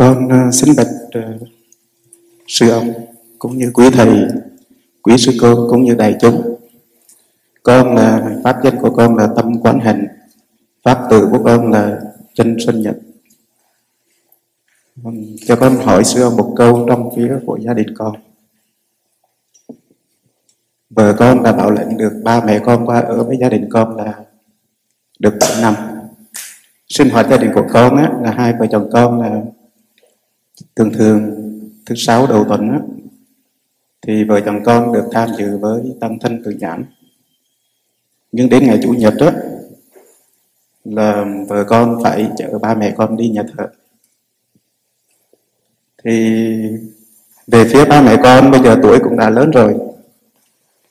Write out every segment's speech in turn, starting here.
con ờ, xin bạch ờ, sư ông cũng như quý thầy quý sư cô cũng như đại chúng. Con là pháp danh của con là tâm quán hành pháp từ của con là chân sinh nhật. Cho con hỏi sư ông một câu trong phía của gia đình con. Vợ con đã bảo lãnh được ba mẹ con qua ở với gia đình con là được 7 năm. Sinh hoạt gia đình của con á, là hai vợ chồng con là thường thường thứ sáu đầu tuần á, thì vợ chồng con được tham dự với tăng thân tự nhãn. Nhưng đến ngày chủ nhật đó là vợ con phải chở ba mẹ con đi nhà thờ. Thì về phía ba mẹ con bây giờ tuổi cũng đã lớn rồi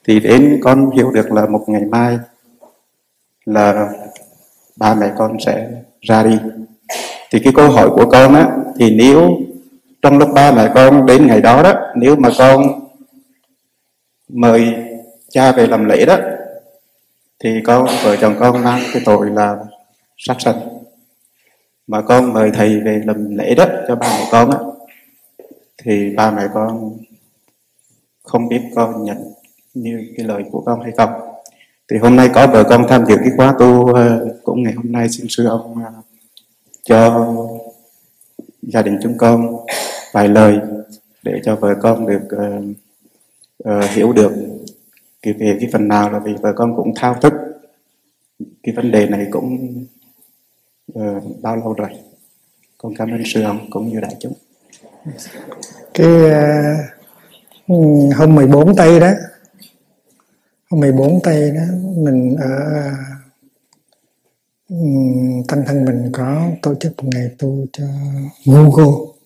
thì đến con hiểu được là một ngày mai là ba mẹ con sẽ ra đi. Thì cái câu hỏi của con á thì nếu trong lúc ba mẹ con đến ngày đó đó, nếu mà con mời cha về làm lễ đó, thì con, vợ chồng con mang cái tội là sát sanh. Mà con mời thầy về làm lễ đó cho ba mẹ con á, thì ba mẹ con không biết con nhận như cái lời của con hay không. Thì hôm nay có vợ con tham dự cái khóa tu ờ, cũng ngày hôm nay xin sư ông ờ, cho gia đình chúng con vài lời để cho vợ con được uh, uh, hiểu được cái về cái phần nào là vì vợ con cũng thao thức. Cái vấn đề này cũng uh, bao lâu rồi? Con cảm ơn sư ông cũng như đại chúng. Cái uh, hôm 14 tây đó hôm 14 tây đó mình ở uh, tăng thân mình có tổ chức một ngày tu cho Google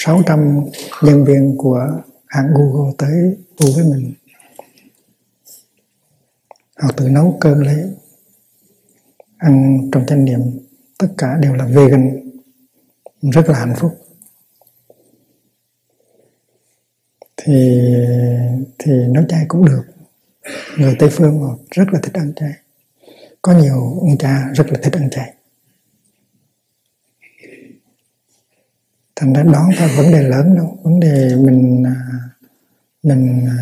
600 nhân viên của hãng Google tới tu với mình. Họ tự nấu cơm lấy, ăn trong chánh niệm. Tất cả đều là vegan. Rất là hạnh phúc. Thì thì nấu chay cũng được. Người tây phương họ rất là thích ăn chay. Có nhiều ông cha rất là thích ăn chay. Thành ra đó là vấn đề lớn đâu. Vấn đề mình à, mình à,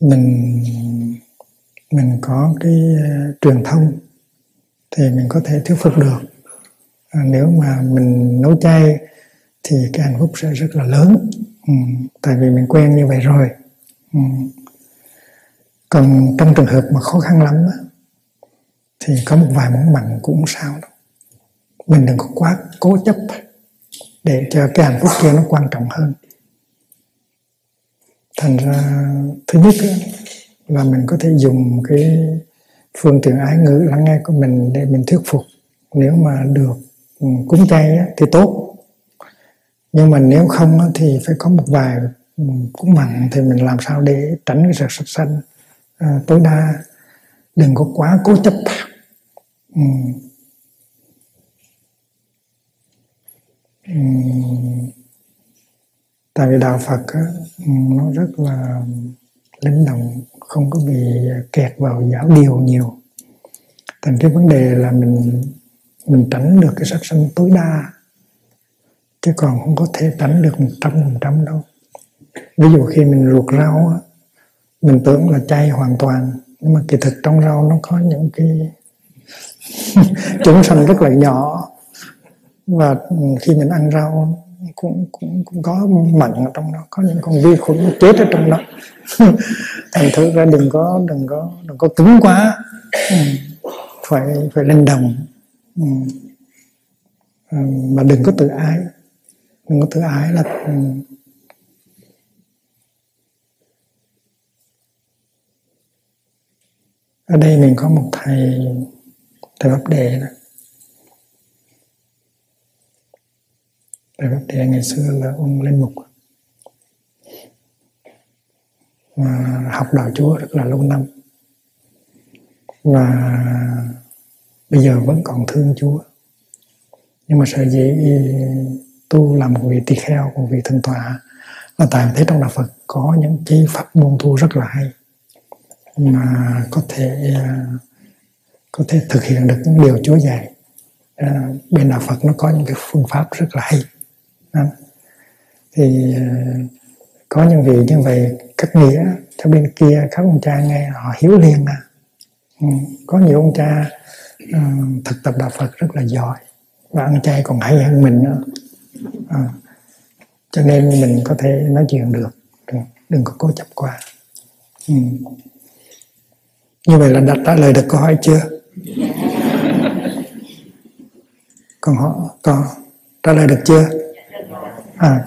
mình mình có cái à, truyền thông thì mình có thể thuyết phục được. À, nếu mà mình nấu chay thì cái hạnh phúc sẽ rất là lớn. Ừ, tại vì mình quen như vậy rồi. Ừ. còn trong trường hợp mà khó khăn lắm á, thì có một vài món mặn cũng không sao đâu. Mình đừng có quá cố chấp để cho cái hạnh phúc kia nó quan trọng hơn. Thành ra thứ nhất là mình có thể dùng cái phương tiện ái ngữ lắng nghe của mình để mình thuyết phục. Nếu mà được ừ, cúng chay thì tốt. Nhưng mà nếu không thì phải có một vài ừ, cúng mặn thì mình làm sao để tránh cái sự sạch xanh à, tối đa đừng có quá cố chấp. Ừ. tại vì đạo Phật á, nó rất là linh động không có bị kẹt vào giáo điều nhiều. Thành cái vấn đề là mình mình tránh được cái sát sanh tối đa chứ còn không có thể tránh được một trăm phần trăm đâu. Ví dụ khi mình luộc rau á, mình tưởng là chay hoàn toàn nhưng mà kỳ thực trong rau nó có những cái chúng sanh rất là nhỏ và ừ, khi mình ăn rau cũng cũng cũng có mặn ở trong đó, có những con vi khuẩn chết ở trong đó. Thành thử ra đừng có đừng có đừng có cứng quá. Ừ. phải phải lên đồng. Ừ. ừ mà đừng có tự ái. Đừng có tự ái là ừ. ở đây mình có một thầy thầy bắp đề đó. Thầy bắp đề ngày xưa là ông lên mục và học đạo Chúa rất là lâu năm. Và bây giờ vẫn còn thương Chúa. Nhưng mà sợ dĩ tu làm một vị tỳ kheo một vị thần tọa là tại thấy trong đạo Phật có những cái pháp môn tu rất là hay mà có thể có thể thực hiện được những điều Chúa dạy. À, bên đạo Phật nó có những cái phương pháp rất là hay à, thì à, có những vị như vậy các nghĩa cho bên kia các ông cha nghe họ hiểu liền à ừ, có nhiều ông cha uh, thực tập đạo Phật rất là giỏi và ăn chay còn hay hơn mình nữa. À, cho nên mình có thể nói chuyện được đừng, đừng có cố chấp qua ừ. như vậy là đã trả lời được câu hỏi chưa? Còn họ còn trả lời được chưa à